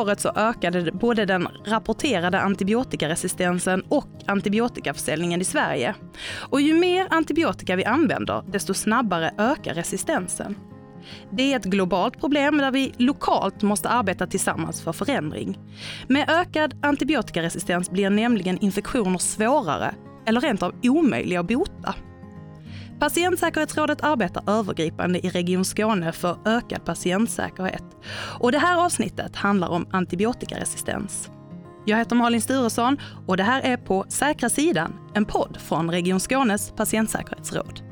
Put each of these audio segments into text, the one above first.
året så ökade både den rapporterade antibiotikaresistensen och antibiotikaförsäljningen i Sverige. Och ju mer antibiotika vi använder, desto snabbare ökar resistensen. Det är ett globalt problem där vi lokalt måste arbeta tillsammans för förändring. Med ökad antibiotikaresistens blir nämligen infektioner svårare eller rent av omöjliga att bota. Patientsäkerhetsrådet arbetar övergripande i Region Skåne för ökad patientsäkerhet. Och det här avsnittet handlar om antibiotikaresistens. Jag heter Malin Sturesson och det här är På säkra sidan, en podd från Region Skånes patientsäkerhetsråd.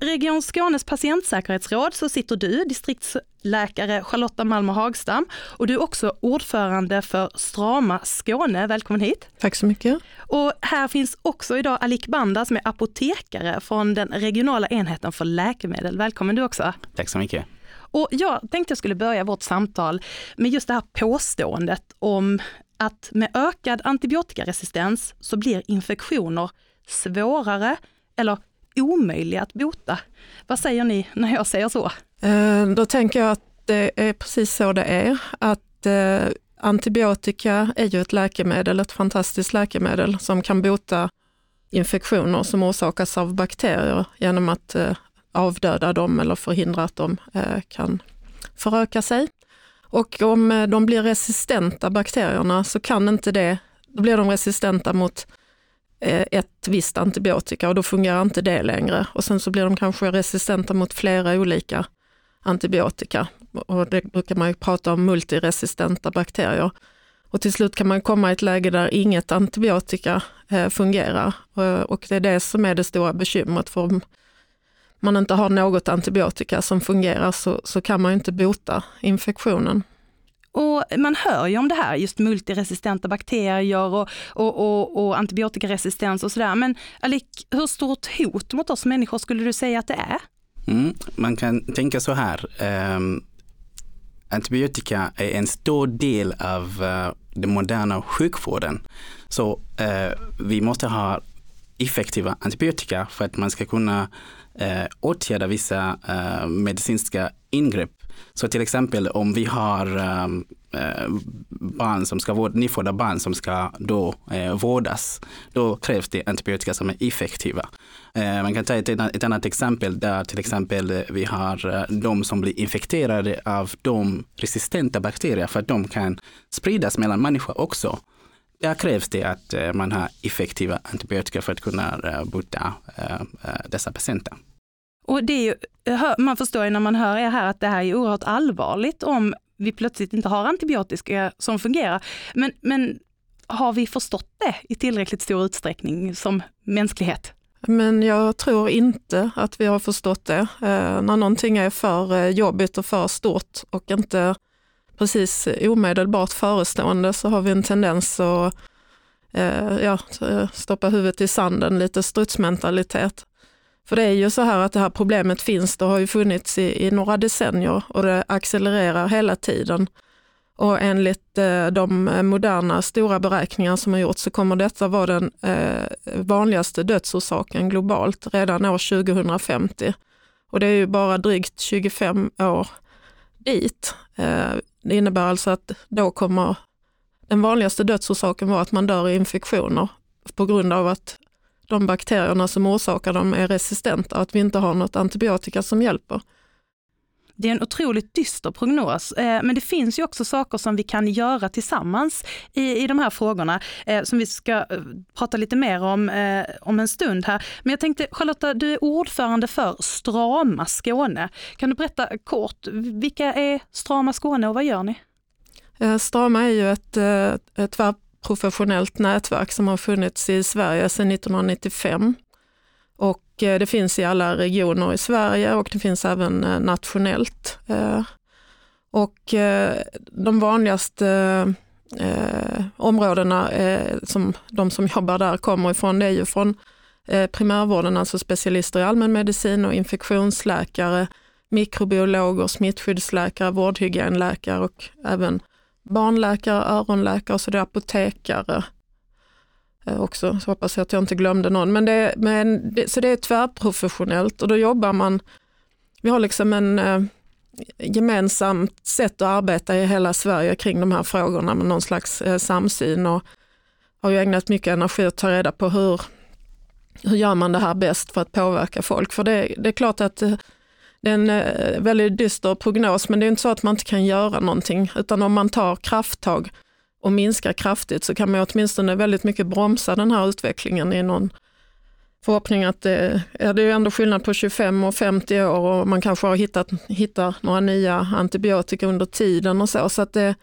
I Region Skånes patientsäkerhetsråd så sitter du, distriktsläkare Charlotta Malmer Hagstam, och du är också ordförande för Strama Skåne. Välkommen hit! Tack så mycket! Och här finns också idag Alik Banda som är apotekare från den regionala enheten för läkemedel. Välkommen du också! Tack så mycket! Och jag tänkte jag skulle börja vårt samtal med just det här påståendet om att med ökad antibiotikaresistens så blir infektioner svårare eller omöjliga att bota. Vad säger ni när jag säger så? Eh, då tänker jag att det är precis så det är. Att eh, antibiotika är ju ett läkemedel, ett fantastiskt läkemedel som kan bota infektioner som orsakas av bakterier genom att eh, avdöda dem eller förhindra att de kan föröka sig. Och om de blir resistenta, bakterierna, så kan inte det, då blir de resistenta mot Eh, ett visst antibiotika och då fungerar inte det längre. Och sen så blir de kanske resistenta mot flera olika antibiotika. Och det brukar man ju prata om multiresistenta bakterier. Och till slut kan man komma i ett läge där inget antibiotika eh, fungerar. Eh, och det är det som är det stora bekymret. För om man inte har något antibiotika som fungerar så, så kan man inte bota infektionen. Och man hör ju om det här, just multiresistenta bakterier och, och, och, och antibiotikaresistens och sådär. Men Alik, hur stort hot mot oss människor skulle du säga att det är? Mm, man kan tänka så här. Um, antibiotika är en stor del av uh, den moderna sjukvården. Så uh, vi måste ha effektiva antibiotika för att man ska kunna uh, åtgärda vissa uh, medicinska ingrepp så till exempel om vi har ehm, eh, barn som ska vård, nyfödda barn som ska då eh, vårdas, då krävs det antibiotika som är effektiva. Eh, man kan ta ett, ett annat exempel där till exempel vi har eh, de som blir infekterade av de resistenta bakterier för att de kan spridas mellan människor också. Där krävs det att eh, man har effektiva antibiotika för att kunna eh, bota eh, eh, dessa patienter. Och det är ju, man förstår ju när man hör er här att det här är oerhört allvarligt om vi plötsligt inte har antibiotika som fungerar. Men, men har vi förstått det i tillräckligt stor utsträckning som mänsklighet? Men jag tror inte att vi har förstått det. Eh, när någonting är för eh, jobbigt och för stort och inte precis omedelbart förestående så har vi en tendens att eh, ja, eh, stoppa huvudet i sanden, lite strutsmentalitet. För det är ju så här att det här problemet finns, det har ju funnits i, i några decennier och det accelererar hela tiden. Och enligt eh, de moderna stora beräkningar som har gjorts så kommer detta vara den eh, vanligaste dödsorsaken globalt redan år 2050. Och det är ju bara drygt 25 år dit. Eh, det innebär alltså att då kommer den vanligaste dödsorsaken vara att man dör i infektioner på grund av att de bakterierna som orsakar dem är resistenta och att vi inte har något antibiotika som hjälper. Det är en otroligt dyster prognos, eh, men det finns ju också saker som vi kan göra tillsammans i, i de här frågorna, eh, som vi ska eh, prata lite mer om om en stund här. Men jag tänkte, Charlotta, du är ordförande för Strama Skåne. Kan du berätta kort, vilka är Strama Skåne och vad gör ni? Strama är ju ett, ett professionellt nätverk som har funnits i Sverige sedan 1995. Och eh, det finns i alla regioner i Sverige och det finns även eh, nationellt. Eh. Och de vanligaste områdena som de som jobbar där kommer ifrån, det är ju från primärvården, alltså specialister i allmänmedicin och infektionsläkare, mikrobiologer, smittskyddsläkare, vårdhygienläkare och även barnläkare, öronläkare, så det är apotekare eh, också. Så hoppas jag att jag inte glömde någon. Men det, men det, så det är tvärprofessionellt och då jobbar man, vi har liksom en, eh, gemensamt sätt att arbeta i hela Sverige kring de här frågorna med någon slags eh, samsyn och har ju ägnat mycket energi att ta reda på hur, hur gör man det här bäst för att påverka folk. För det, det är klart att eh, en eh, väldigt dyster prognos, men det är inte så att man inte kan göra någonting, utan om man tar krafttag och minskar kraftigt så kan man åtminstone väldigt mycket bromsa den här utvecklingen i någon förhoppning att det, ja, det är ändå skillnad på 25 och 50 år och man kanske har hittat hittar några nya antibiotika under tiden och så. Så att det,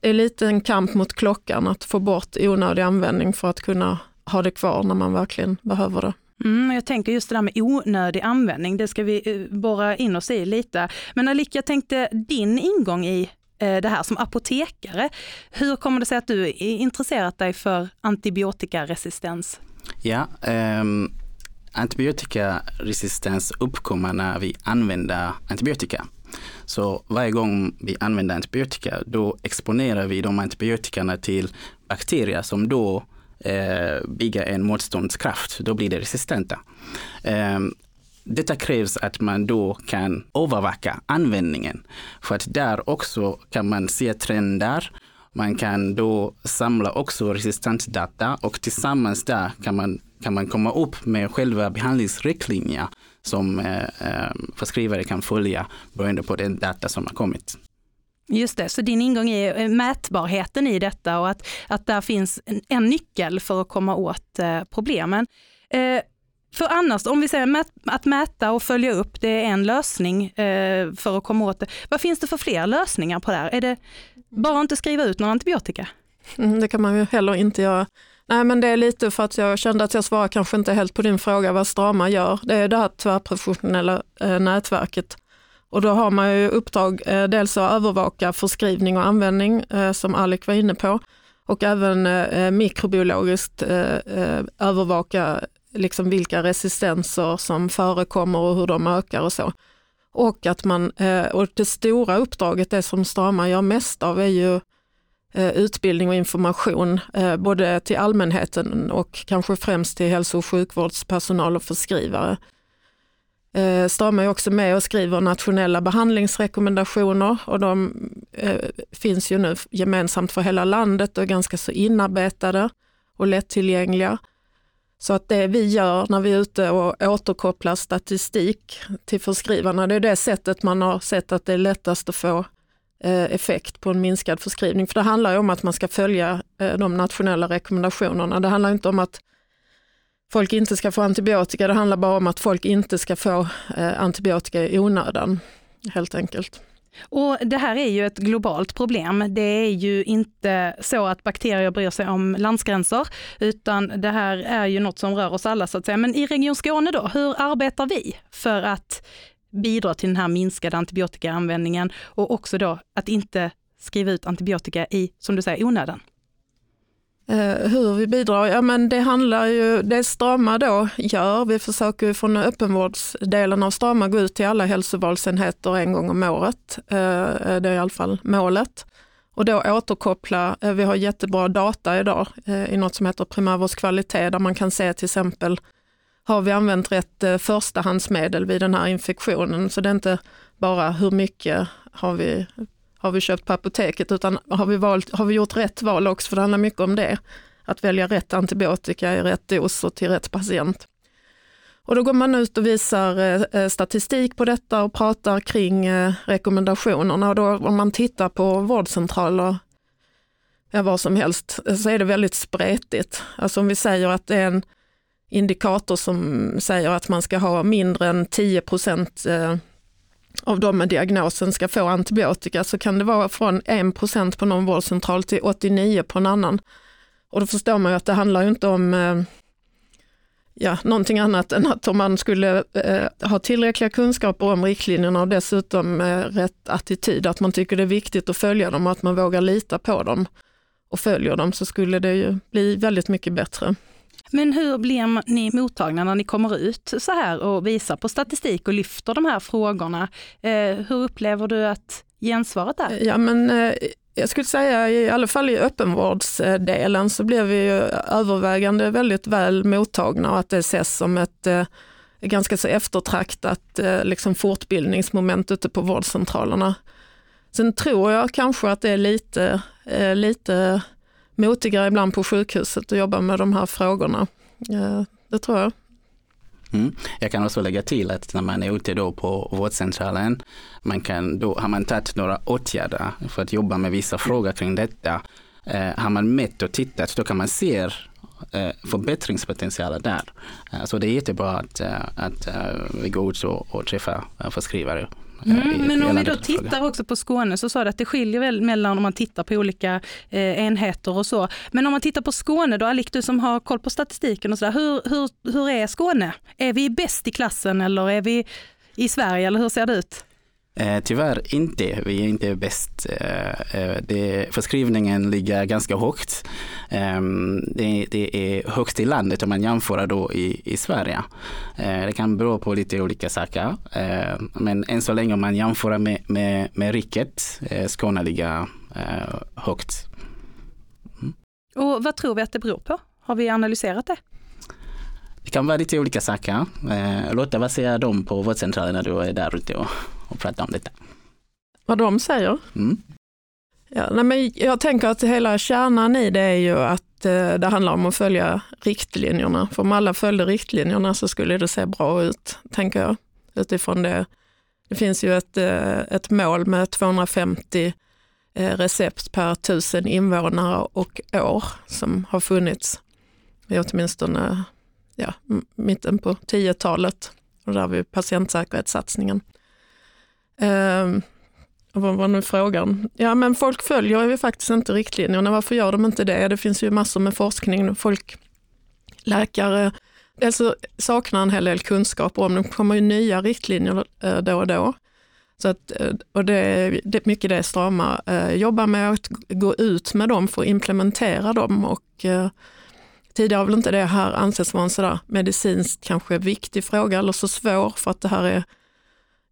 det är lite en kamp mot klockan att få bort onödig användning för att kunna ha det kvar när man verkligen behöver det. Mm, jag tänker just det där med onödig användning, det ska vi eh, borra in oss i lite. Men Alik, jag tänkte din ingång i eh, det här som apotekare. Hur kommer det sig att du intresserat dig för antibiotikaresistens? Ja, um, antibiotikaresistens uppkommer när vi använder antibiotika. Så varje gång vi använder antibiotika, då exponerar vi de antibiotikarna till bakterier som då eh, bygga en motståndskraft. Då blir de resistenta. Eh, detta krävs att man då kan övervaka användningen. För att där också kan man se trender. Man kan då samla också resistensdata och tillsammans där kan man, kan man komma upp med själva behandlingsriktlinjer som eh, eh förskrivare kan följa beroende på den data som har kommit. Just det, så din ingång är eh, mätbarheten i detta och att, att där finns en, en nyckel för att komma åt eh, problemen. Eh, för annars, om vi säger mät, att mäta och följa upp, det är en lösning eh, för att komma åt det. Vad finns det för fler lösningar på det här? Är det bara att inte skriva ut någon antibiotika? Mm, det kan man ju heller inte göra. Nej men det är lite för att jag kände att jag svarar kanske inte helt på din fråga vad Strama gör. Det är det här tvärprofessionella eh, nätverket. Och då har man ju uppdrag eh, dels att övervaka förskrivning och användning eh, som Alec var inne på och även eh, mikrobiologiskt eh, eh, övervaka liksom vilka resistenser som förekommer och hur de ökar och så. Och att man, eh, och det stora uppdraget, det som Strama gör mest av är ju eh, utbildning och information, eh, både till allmänheten och kanske främst till hälso och sjukvårdspersonal och förskrivare. Eh, Strama är också med och skriver nationella behandlingsrekommendationer och de eh, finns ju nu gemensamt för hela landet och är ganska så inarbetade och lättillgängliga. Så att det vi gör när vi är ute och återkopplar statistik till förskrivarna, det är det sättet man har sett att det är lättast att få eh, effekt på en minskad förskrivning. För det handlar ju om att man ska följa eh, de nationella rekommendationerna. Det handlar inte om att folk inte ska få antibiotika, det handlar bara om att folk inte ska få eh, antibiotika i onödan, helt enkelt. Och Det här är ju ett globalt problem. Det är ju inte så att bakterier bryr sig om landsgränser, utan det här är ju något som rör oss alla så att säga. Men i Region Skåne då, hur arbetar vi för att bidra till den här minskade antibiotikaanvändningen och också då att inte skriva ut antibiotika i, som du säger, onödan. Eh, hur vi bidrar? Ja men det handlar ju, det Strama då gör, vi försöker ju från öppenvårdsdelen av Strama gå ut till alla hälsovalsenheter en gång om året. Eh, eh, det är i alla fall målet. Och då återkoppla, vi har jättebra data idag i något som heter primärvårdskvalitet där man kan se till exempel har vi använt rätt förstahandsmedel vid den här infektionen? Så det är inte bara hur mycket har vi, har vi köpt på apoteket, utan har vi, valt, har vi gjort rätt val också? För det handlar mycket om det. Att välja rätt antibiotika i rätt dos och till rätt patient. Och då går man ut och visar eh, eh, statistik på detta och pratar kring eh, rekommendationerna. Och då, om man tittar på vårdcentraler, ja, vad som helst, så är det väldigt spretigt. Alltså om vi säger att det är en indikator som säger att man ska ha mindre än 10 procent av de med diagnosen ska få antibiotika så kan det vara från 1 på någon vårdcentral till 89 på en annan. Och då förstår man ju att det handlar ju inte om eh, ja, någonting annat än att om man skulle eh, ha tillräckliga kunskaper om riktlinjerna och dessutom eh, rätt attityd, att man tycker det är viktigt att följa dem och att man vågar lita på dem och följer dem så skulle det ju bli väldigt mycket bättre. Men hur blir ni mottagna när ni kommer ut så här och visar på statistik och lyfter de här frågorna? Eh, hur upplever du att gensvaret är? Ja, men, eh, jag skulle säga i alla fall i öppenvårdsdelen så blir vi övervägande väldigt väl mottagna och att det ses som ett, eh, ganska så eftertraktat liksom fortbildningsmoment ute på vårdcentralerna. Sen tror jag kanske att det är lite, lite motigare ibland på sjukhuset att jobba med de här frågorna. Eh, det tror jag. Mm. Jag kan också lägga till att när man är ute då på vårdcentralen, man kan, då har man tagit några åtgärder för att jobba med vissa frågor kring detta. Eh, har man mätt och tittat då kan man se eh, förbättringspotentialer där. Eh, så det är jättebra att, eh, att eh, vi går ut och, och träffar eh, förskrivare Mm, men om vi då tittar också på Skåne så sa du att det skiljer väl mellan om man tittar på olika eh, enheter och så. Men om man tittar på Skåne då, Alik du som har koll på statistiken och sådär, hur, hur, hur är Skåne? Är vi bäst i klassen eller är vi i Sverige eller hur ser det ut? Eh, tyvärr inte, vi är inte bäst. Eh, eh, det, förskrivningen ligger ganska högt. Eh, det, det, är högst i landet om man jämför då i, i Sverige. Eh, det kan bero på lite olika saker. Eh, men än så länge om man jämför med, med, med riket, Skåne ligger högt. Mm. Och vad tror vi att det beror på? Har vi analyserat det? Det kan vara lite olika saker. Lotta, vad säger de på vårdcentralen när du är där ute och prata om detta. Vad de säger? Mm. Ja, nej men jag tänker att hela kärnan i det är ju att eh, det handlar om att följa riktlinjerna. För om alla följde riktlinjerna så skulle det se bra ut, tänker jag. Utifrån det. Det finns ju ett, eh, ett mål med 250 eh, recept per tusen invånare och år som har funnits i åtminstone ja, mitten på 10-talet. Och där har vi patientsäkerhetssatsningen. Eh, vad var nu frågan? Ja men folk följer ju faktiskt inte riktlinjerna. Varför gör de inte det? Det finns ju massor med forskning. Folk, läkare, alltså saknar en hel del kunskap om. Det kommer ju nya riktlinjer eh, då och då. Så att, eh, och det är mycket det Strama eh, jobba jobbar med, att gå ut med dem för att implementera dem. Och, eh, tidigare har väl inte det här ansetts vara en sådär medicinskt kanske viktig fråga eller så svår för att det här är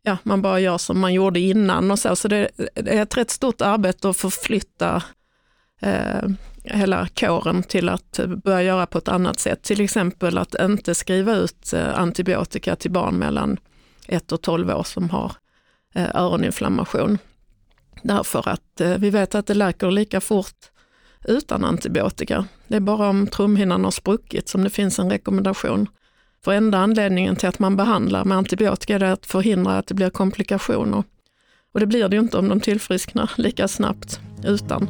ja, man bara gör som man gjorde innan och så. Så det, det är ett rätt stort arbete att förflytta eh, hela kåren till att börja göra på ett annat sätt. Till exempel att inte skriva ut eh, antibiotika till barn mellan 1 och 12 år som har eh, öroninflammation. Därför att eh, vi vet att det läker lika fort utan antibiotika. Det är bara om trumhinnan har spruckit som det finns en rekommendation. För enda anledningen till att man behandlar med antibiotika är att förhindra att det blir komplikationer. Och det blir det ju inte om de tillfrisknar lika snabbt utan.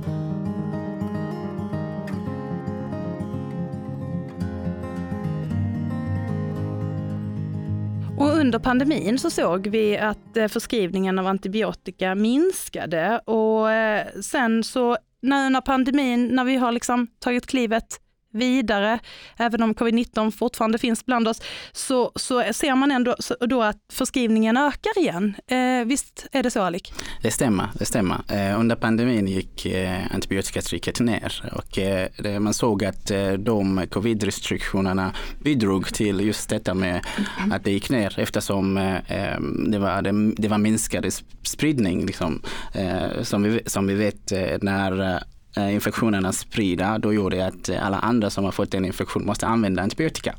Och under pandemin så såg vi att eh, förskrivningen av antibiotika minskade och eh, sen så nu när pandemin, när vi har liksom tagit klivet vidare, även om covid-19 fortfarande finns bland oss, så, så ser man ändå då att förskrivningen ökar igen. Eh, visst är det så Alik? Det stämmer. Det stämmer. Eh, under pandemin gick eh, antibiotikatrycket ner och eh, man såg att eh, de covid-restriktionerna bidrog till just detta med att det gick ner eftersom eh, eh det, var, det, det var minskad spridning. Liksom, eh, som, vi, som vi vet eh, när Eh, infektionerna sprida, då gjorde det att eh, alla andra som har fått en infektion måste använda antibiotika.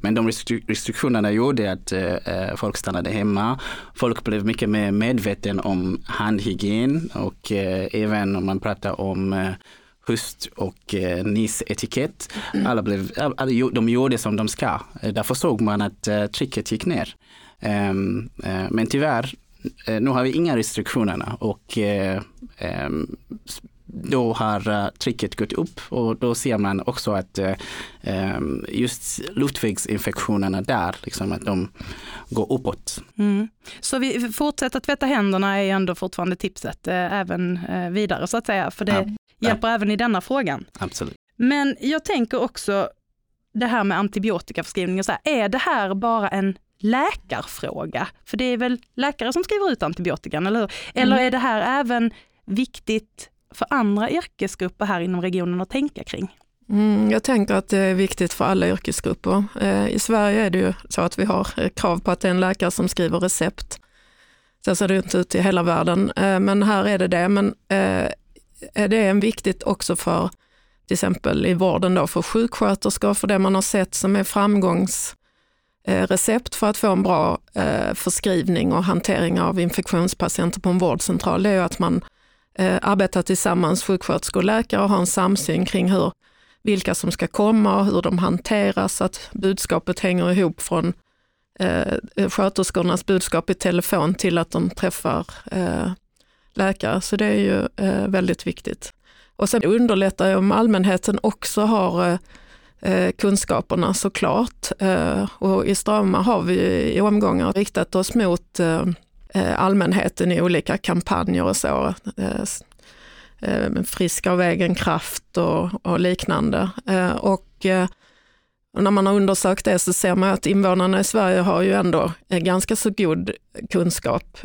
Men de restriktionerna gjorde att eh, folk stannade hemma. Folk blev mycket mer medveten om handhygien och även om man pratar om höst och eh, NIS-etikett. Alla, blev, alla, de gjorde som de ska. Därför såg man att trycket gick ner. Um, uh, men tyvärr, nu har vi inga restriktionerna och ehm, då har uh, trycket gått upp och då ser man också att uh, just luftvägsinfektionerna där, liksom att de går uppåt. Mm. Så vi fortsätter tvätta händerna är ändå fortfarande tipset uh, även vidare så att säga, för det ja. hjälper ja. även i denna frågan. Absolut. Men jag tänker också det här med antibiotikaförskrivning, och så här, är det här bara en läkarfråga? För det är väl läkare som skriver ut antibiotikan, eller hur? Eller mm. är det här även viktigt för andra yrkesgrupper här inom regionen att tänka kring? Mm, jag tänker att det är viktigt för alla yrkesgrupper. Eh, I Sverige är det ju så att vi har eh, krav på att det är en läkare som skriver recept. Så ser det inte ut i hela världen, eh, men här är det det. Men det är viktigt också för till exempel i vården då, för sjuksköterskor, för det man har sett som är framgångsrecept för att få en bra förskrivning och hantering av infektionspatienter på en vårdcentral, det är att man eh, arbetar tillsammans, sjuksköterskor och läkare, och har en samsyn kring hur, vilka som ska komma och hur de hanteras, så att budskapet hänger ihop från eh, sköterskornas budskap i telefon till att de träffar eh, läkare. Så det är ju eh, väldigt viktigt. Och sen underlättar det om allmänheten också har eh, eh, kunskaperna såklart. Eh, och i Strama har vi i omgångar riktat oss mot eh, allmänheten i olika kampanjer och så. friska av egen kraft och, och liknande. och när man har undersökt det så ser man att invånarna i Sverige har ju ändå ganska så god kunskap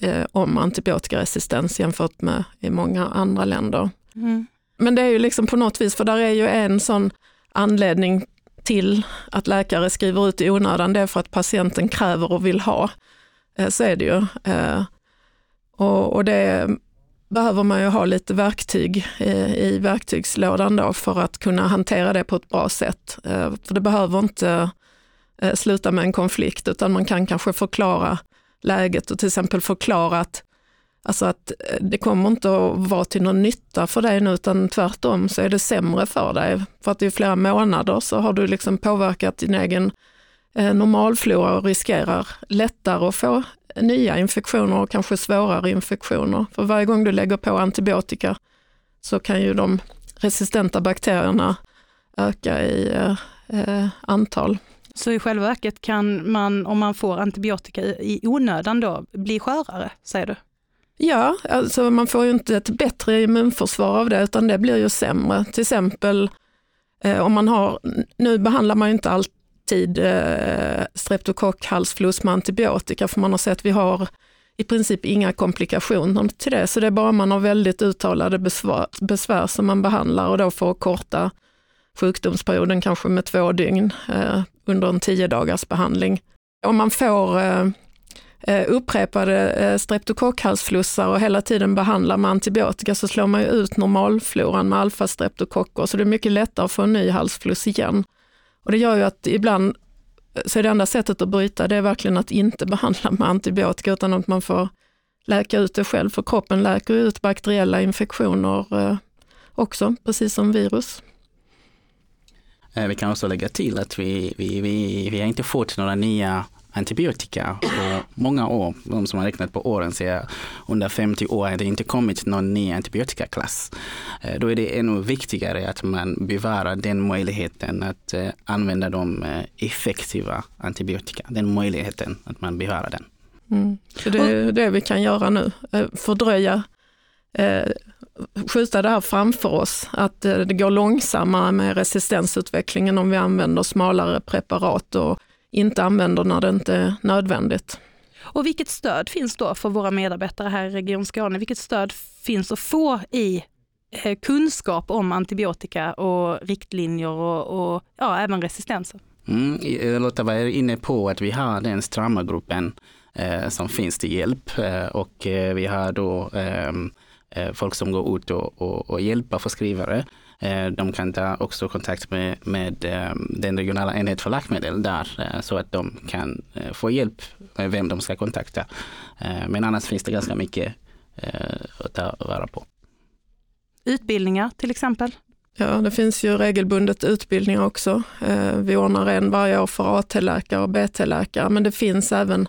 eh, om antibiotikaresistens jämfört med i många andra länder. Mm. Men det är ju liksom på något vis, för där är ju en sån anledning till att läkare skriver ut i onödan, det är för att patienten kräver och vill ha. Eh, så är det ju. Eh, och, och det behöver man ju ha lite verktyg eh, i verktygslådan då för att kunna hantera det på ett bra sätt. För det behöver inte sluta med en konflikt, utan man kan kanske förklara läget och till exempel förklara att Alltså att det kommer inte att vara till någon nytta för dig nu utan tvärtom så är det sämre för dig. För att i flera månader så har du liksom påverkat din egen normalflora och riskerar lättare att få nya infektioner och kanske svårare infektioner. För varje gång du lägger på antibiotika så kan ju de resistenta bakterierna öka i eh, eh antal. Så i själva verket kan man, om man får antibiotika i onödan då, bli skörare, säger du? Ja, alltså man får ju inte ett bättre immunförsvar av det utan det blir ju sämre. Till exempel eh, om man har, nu behandlar man ju inte tid eh, streptokockhallsfluss med antibiotika för man har sett att vi har i princip inga komplikationer till det. Så det är bara man har väldigt uttalade besvär, besvär som man behandlar och då får korta sjukdomsperioden kanske med två dygn eh, under en tio dagars behandling. Om man får eh, Eh, upprepade eh, streptokockhalsflussar och hela tiden behandlar med antibiotika så slår man ju ut normalfloran med alfastreptokocker så det är mycket lättare att få en ny halsfluss igen. Och det gör ju att ibland eh, så är det enda sättet att bryta det är verkligen att inte behandla med antibiotika utan att man får läka ut det själv för kroppen läker ut bakteriella infektioner eh, också, precis som virus. Eh, vi kan också lägga till att vi, vi, vi, vi har inte fått några nya antibiotika på många år. De som har räknat på åren säger under 50 år har det inte kommit någon ny antibiotikaklass. Eh, då är det ännu viktigare att man bevarar den möjligheten att eh, använda de eh, effektiva antibiotika. Den möjligheten att man bevarar den. Mm. Så det är det vi kan göra nu, fördröja skjuta det här framför oss, att det går långsammare med resistensutvecklingen om vi använder smalare preparat och inte använder när det inte är nödvändigt. Och vilket stöd finns då för våra medarbetare här i Region Skåne? Vilket stöd finns att få i eh, kunskap om antibiotika och riktlinjer och, och ja, även resistenser? Mm, eh, Lotta var inne på att vi har den strama gruppen eh, som finns till hjälp eh, och eh, vi har då ehm, eh, folk som går ut och, och, och hjälper förskrivare. Eh, de kan ta också kontakt med, med ehm, den regionala enhet för läkemedel där eh, så att de kan eh, få hjälp med vem de ska kontakta. Men annars finns det ganska mycket att ta vara på. Utbildningar till exempel? Ja, det finns ju regelbundet utbildningar också. Vi ordnar en varje år för AT-läkare och BT-läkare, men det finns även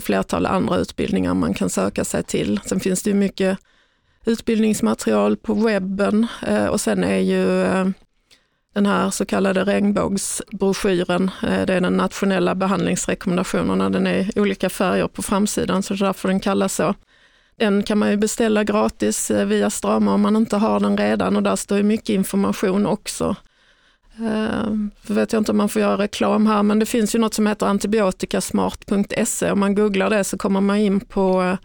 flertal andra utbildningar man kan söka sig till. Sen finns det ju mycket utbildningsmaterial på webben eh, och sen är ju eh, den här så kallade regnbågsbroschyren, eh, det är den nationella behandlingsrekommendationerna, den är i olika färger på framsidan så därför den kallas så. Den kan man ju beställa gratis via Strama om man inte har den redan och där står ju mycket information också. Jag vet jag inte om man får göra reklam här, men det finns ju något som heter antibiotikasmart.se. Om man googlar det så kommer man in på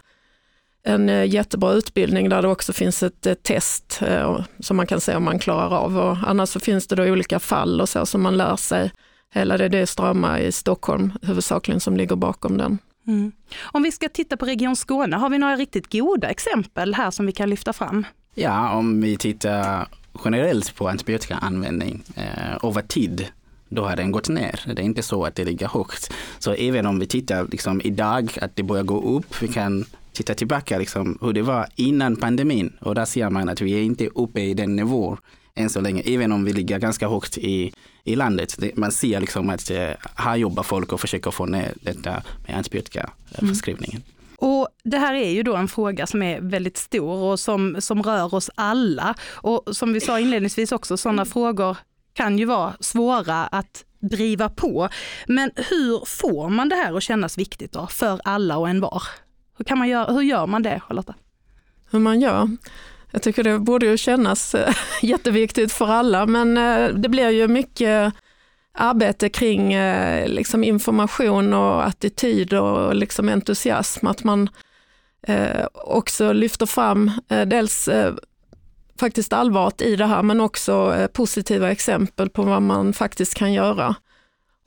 en eh, jättebra utbildning där det också finns ett eh, test eh, som man kan se om man klarar av. Och annars så finns det då olika fall och så som man lär sig. Hela det, det Strama i Stockholm huvudsakligen som ligger bakom den. Mm. Om vi ska titta på Region Skåne, har vi några riktigt goda exempel här som vi kan lyfta fram? Ja, om vi tittar generellt på antibiotikaanvändning eh, över tid då har den gått ner. Det är inte så att det ligger högt. Så även om vi tittar liksom idag att det börjar gå upp, vi kan titta tillbaka liksom hur det var innan pandemin och där ser man att vi är inte uppe i den nivån än så länge, även om vi ligger ganska högt i, i landet. Det, man ser liksom att eh, här jobbar folk och försöker få ner detta med antibiotikaförskrivningen. Mm. Och det här är ju då en fråga som är väldigt stor och som, som rör oss alla. Och som vi sa inledningsvis också, sådana frågor kan ju vara svåra att driva på. Men hur får man det här att kännas viktigt då, för alla och en var? Hur, kan man göra, hur gör man det, Charlotta? Hur man gör? Jag tycker det borde ju kännas eh, jätteviktigt för alla, men eh, det blir ju mycket arbete kring eh, liksom information och attityd och liksom entusiasm. Att man också lyfter fram dels faktiskt allvaret i det här, men också positiva exempel på vad man faktiskt kan göra.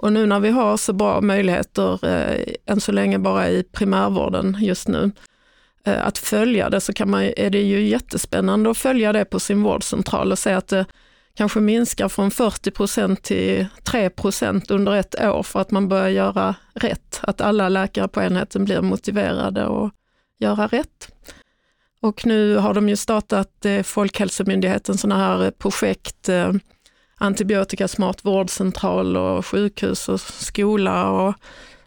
Och nu när vi har så bra möjligheter, eh, än så länge bara i primärvården just nu, Eh, att följa det så kan man, är det ju jättespännande att följa det på sin vårdcentral och se att det kanske minskar från 40 procent till 3 procent under ett år för att man börjar göra rätt. Att alla läkare på enheten blir motiverade att göra rätt. Och nu har de ju startat eh, Folkhälsomyndigheten sådana här projekt, eh, antibiotikasmart vårdcentral och sjukhus och skola och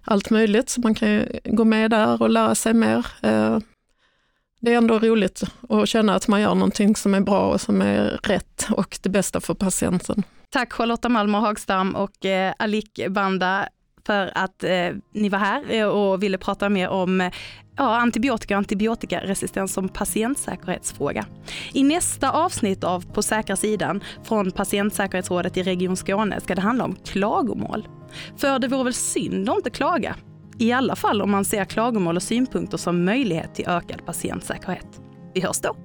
allt möjligt. Så man kan ju gå med där och lära sig mer eh, det är ändå roligt att känna att man gör någonting som är bra och som är rätt och det bästa för patienten. Tack Charlotta Malmer Hagstam och eh, Alik Banda för att eh, ni var här och ville prata mer om ja, antibiotika och antibiotikaresistens som patientsäkerhetsfråga. I nästa avsnitt av På säkra sidan från Patientsäkerhetsrådet i Region Skåne ska det handla om klagomål. För det vore väl synd att inte klaga? I alla fall om man ser klagomål och synpunkter som möjlighet till ökad patientsäkerhet. Vi hörs då!